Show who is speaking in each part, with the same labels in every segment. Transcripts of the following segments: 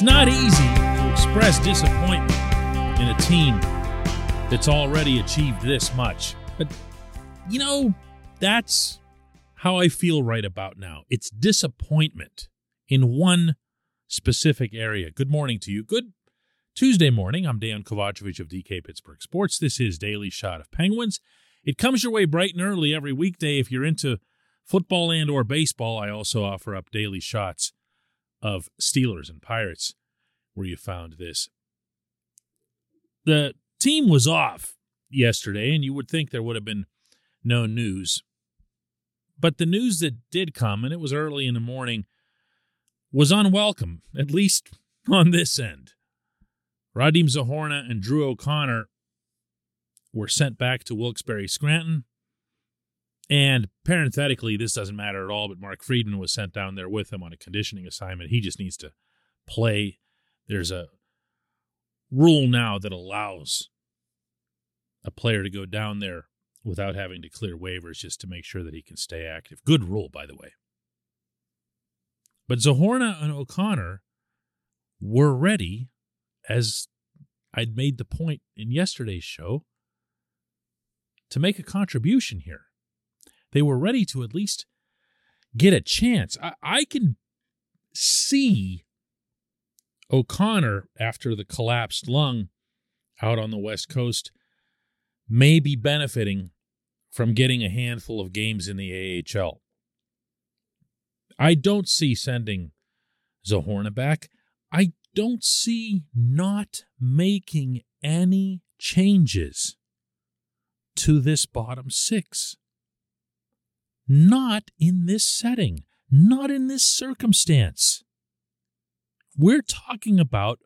Speaker 1: It's not easy to express disappointment in a team that's already achieved this much. But, you know, that's how I feel right about now. It's disappointment in one specific area. Good morning to you. Good Tuesday morning. I'm Dan Kovacevic of DK Pittsburgh Sports. This is Daily Shot of Penguins. It comes your way bright and early every weekday if you're into football and or baseball. I also offer up daily shots of Steelers and Pirates where you found this. The team was off yesterday, and you would think there would have been no news. But the news that did come, and it was early in the morning, was unwelcome, at least on this end. Radim Zohorna and Drew O'Connor were sent back to Wilkes-Barre Scranton. And parenthetically, this doesn't matter at all, but Mark Friedman was sent down there with him on a conditioning assignment. He just needs to play. There's a rule now that allows a player to go down there without having to clear waivers just to make sure that he can stay active. Good rule, by the way. But Zohorna and O'Connor were ready, as I'd made the point in yesterday's show, to make a contribution here. They were ready to at least get a chance. I, I can see O'Connor, after the collapsed lung out on the West Coast, may be benefiting from getting a handful of games in the AHL. I don't see sending Zohorna back. I don't see not making any changes to this bottom six. Not in this setting, not in this circumstance. We're talking about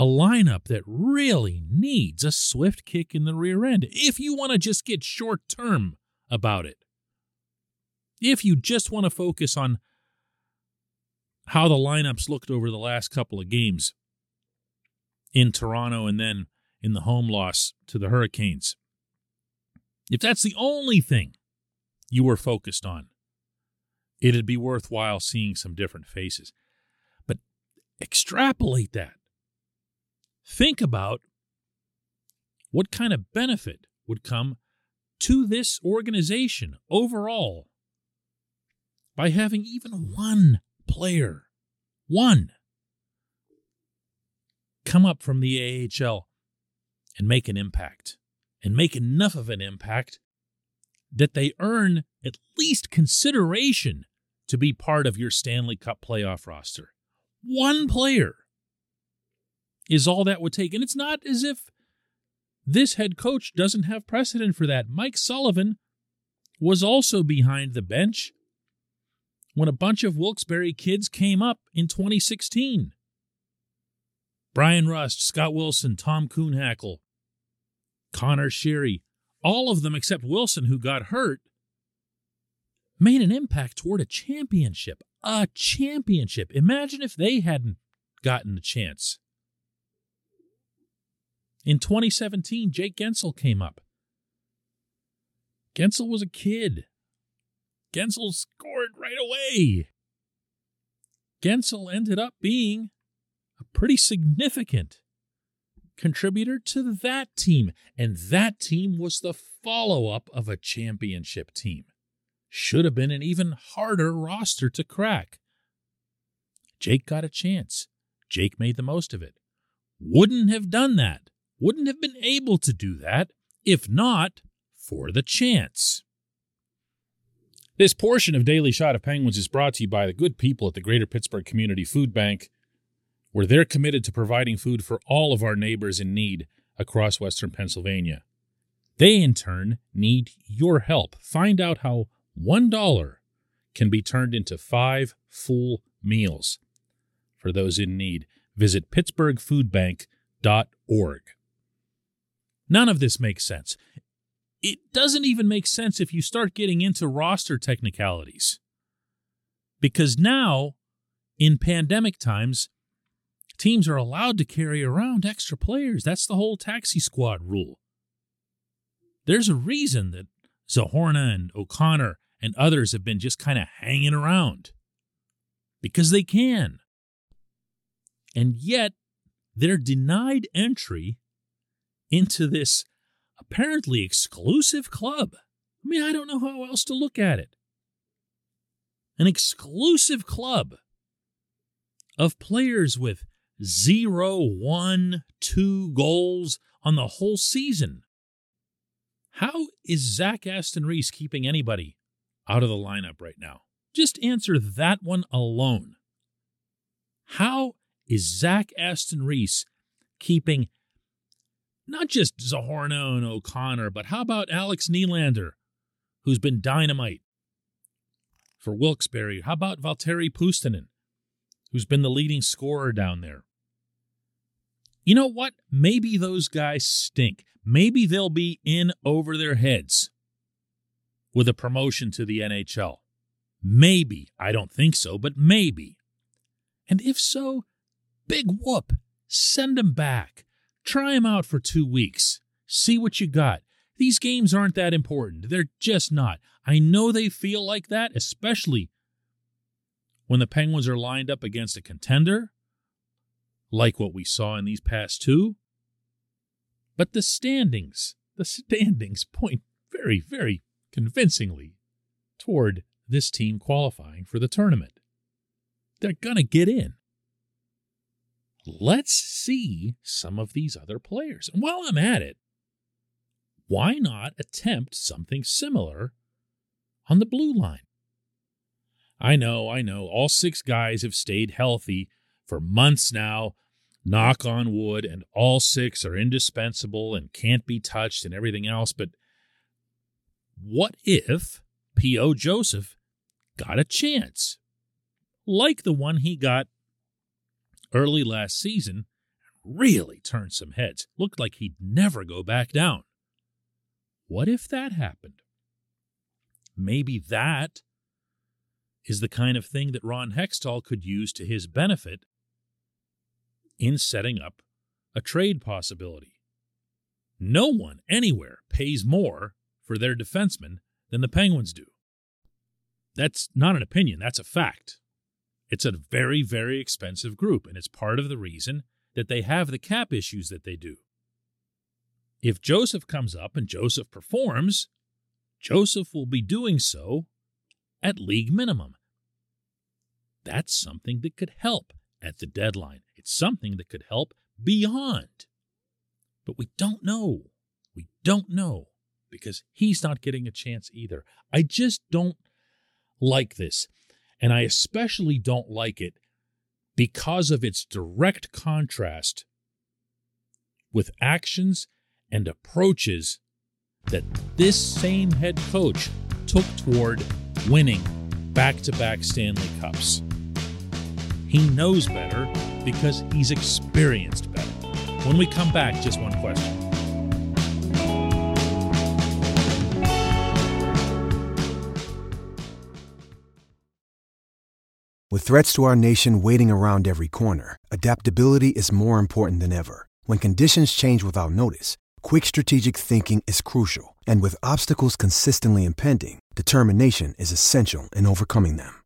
Speaker 1: a lineup that really needs a swift kick in the rear end if you want to just get short term about it. If you just want to focus on how the lineups looked over the last couple of games in Toronto and then in the home loss to the Hurricanes. If that's the only thing you were focused on, it'd be worthwhile seeing some different faces. But extrapolate that. Think about what kind of benefit would come to this organization overall by having even one player, one, come up from the AHL and make an impact and make enough of an impact that they earn at least consideration to be part of your Stanley Cup playoff roster. One player is all that would take. And it's not as if this head coach doesn't have precedent for that. Mike Sullivan was also behind the bench when a bunch of Wilkes-Barre kids came up in 2016. Bryan Rust, Scott Wilson, Tom Kuhnhackl, Connor Sheary, all of them except Wilson, who got hurt, made an impact toward a championship. A championship. Imagine if they hadn't gotten a chance. In 2017, Jake Guentzel came up. Guentzel was a kid. Guentzel scored right away. Guentzel ended up being a pretty significant contributor to that team. And that team was the follow up of a championship team. should have been an even harder roster to crack. Jake got a chance. Jake made the most of it. Wouldn't have done that, wouldn't have been able to do that if not for the chance. This portion of Daily Shot of Penguins is brought to you by the good people at the Greater Pittsburgh Community Food Bank, where they're committed to providing food for all of our neighbors in need across Western Pennsylvania. They, in turn, need your help. Find out how $1 can be turned into five full meals for those in need. Visit pittsburghfoodbank.org. None of this makes sense. It doesn't even make sense if you start getting into roster technicalities. Because now, in pandemic times, teams are allowed to carry around extra players. That's the whole taxi squad rule. There's a reason that Zohorna and O'Connor and others have been just kind of hanging around because they can. And yet, they're denied entry into this apparently exclusive club. I mean, I don't know how else to look at it. An exclusive club of players with zero, one, two goals on the whole season. How is Zach Aston Reese keeping anybody out of the lineup right now? Just answer that one alone. How is Zach Aston Reese keeping not just Zohorna and O'Connor, but how about Alex Nylander, who's been dynamite for Wilkes-Barre? How about Valtteri Puustinen, who's been the leading scorer down there? You know what? Maybe those guys stink. Maybe they'll be in over their heads with a promotion to the NHL. Maybe. I don't think so, but maybe. And if so, big whoop. Send them back. Try them out for two weeks. See what you got. These games aren't that important. They're just not. I know they feel like that, especially when the Penguins are lined up against a contender, like what we saw in these past two. But the standings, the standings point very, very convincingly toward this team qualifying for the tournament. They're going to get in let's see some of these other players. And while I'm at it, why not attempt something similar on the blue line? I know, I know, all six guys have stayed healthy for months now, knock on wood, and all six are indispensable and can't be touched and everything else. But what if P.O. Joseph got a chance? Like the one he got early last season and really turned some heads. Looked like he'd never go back down. What if that happened? Maybe that is the kind of thing that Ron Hextall could use to his benefit in setting up a trade possibility. No one anywhere pays more for their defensemen than the Penguins do. That's not an opinion, that's a fact. It's a very, very expensive group, and it's part of the reason that they have the cap issues that they do. If Joseph comes up and Joseph performs, Joseph will be doing so at league minimum. That's something that could help at the deadline. It's something that could help beyond. But we don't know. We don't know because he's not getting a chance either. I just don't like this. And I especially don't like it because of its direct contrast with actions and approaches that this same head coach took toward winning back to back Stanley Cups. He knows better because he's experienced better. When we come back, just one question.
Speaker 2: With threats to our nation waiting around every corner, adaptability is more important than ever. When conditions change without notice, quick strategic thinking is crucial. And with obstacles consistently impending, determination is essential in overcoming them.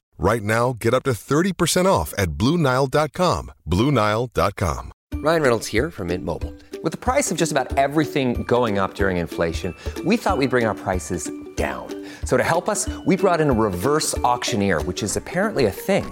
Speaker 3: Right now, get up to 30% off at BlueNile.com. BlueNile.com.
Speaker 4: Ryan Reynolds here from Mint Mobile. With the price of just about everything going up during inflation, we thought we'd bring our prices down. So to help us, we brought in a reverse auctioneer, which is apparently a thing.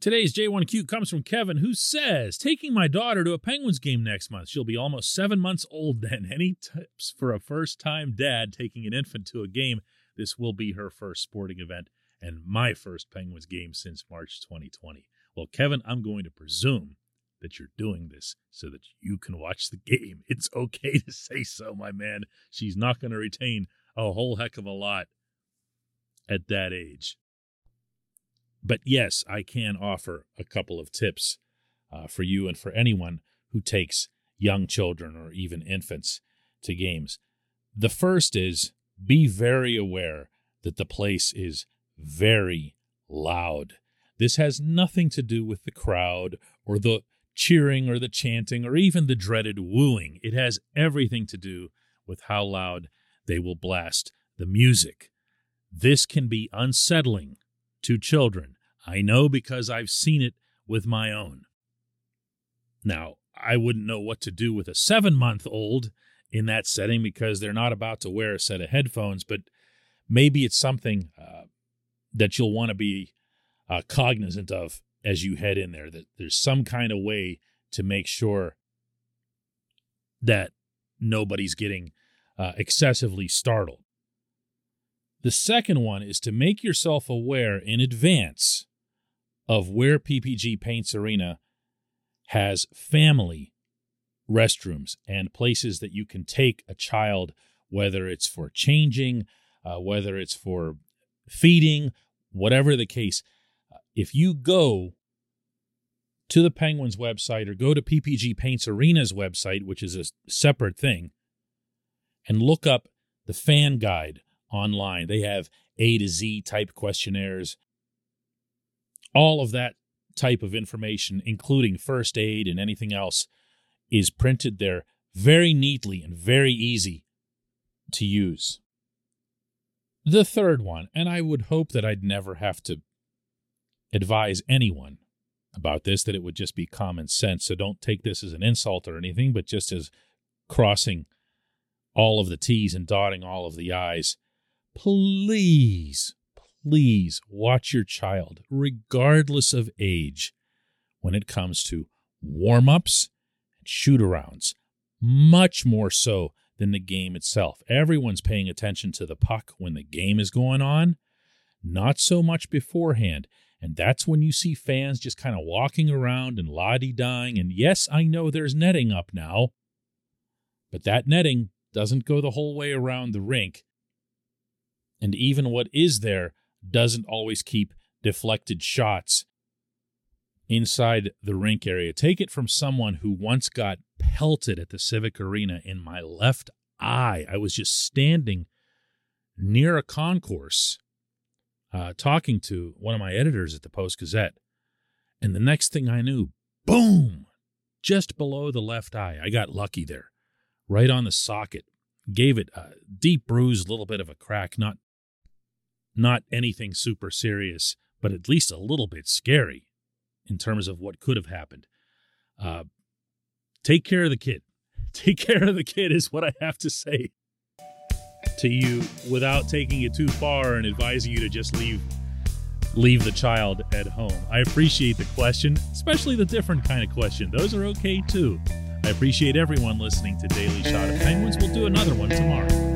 Speaker 1: Today's J1Q comes from Kevin, who says, Taking my daughter to a Penguins game next month. She'll be almost seven months old then. Any tips for a first time dad taking an infant to a game? This will be her first sporting event and my first Penguins game since March 2020. Well, Kevin, I'm going to presume that you're doing this so that you can watch the game. It's okay to say so, my man. She's not going to retain a whole heck of a lot at that age. But yes, I can offer a couple of tips uh, for you and for anyone who takes young children or even infants to games. The first is be very aware that the place is very loud. This has nothing to do with the crowd or the cheering or the chanting or even the dreaded wooing. It has everything to do with how loud they will blast the music. This can be unsettling to children. I know because I've seen it with my own. Now, I wouldn't know what to do with a seven month old in that setting because they're not about to wear a set of headphones, but maybe it's something uh, that you'll want to be uh, cognizant of as you head in there, that there's some kind of way to make sure that nobody's getting uh, excessively startled. The second one is to make yourself aware in advance of where PPG Paints Arena has family restrooms and places that you can take a child, whether it's for changing, uh, whether it's for feeding, whatever the case. If you go to the Penguins website or go to PPG Paints Arena's website, which is a separate thing, and look up the fan guide online. They have A to Z type questionnaires, all of that type of information, including first aid and anything else, is printed there very neatly and very easy to use. The third one, and I would hope that I'd never have to advise anyone about this, that it would just be common sense. So don't take this as an insult or anything, but just as crossing all of the T's and dotting all of the I's. Please, please watch your child, regardless of age, when it comes to warm ups and shoot arounds, much more so than the game itself. Everyone's paying attention to the puck when the game is going on, not so much beforehand. And that's when you see fans just kind of walking around and di dying. And yes, I know there's netting up now, but that netting doesn't go the whole way around the rink. And even what is there doesn't always keep deflected shots inside the rink area. Take it from someone who once got pelted at the Civic Arena in my left eye. I was just standing near a concourse uh, talking to one of my editors at the Post Gazette. And the next thing I knew, boom, just below the left eye. I got lucky there, right on the socket. Gave it a deep bruise, a little bit of a crack, not not anything super serious, but at least a little bit scary in terms of what could have happened. Uh, take care of the kid. Take care of the kid is what I have to say to you without taking it too far and advising you to just leave leave the child at home. I appreciate the question, especially the different kind of question. Those are okay too. I appreciate everyone listening to Daily Shot of Penguins. We'll do another one tomorrow.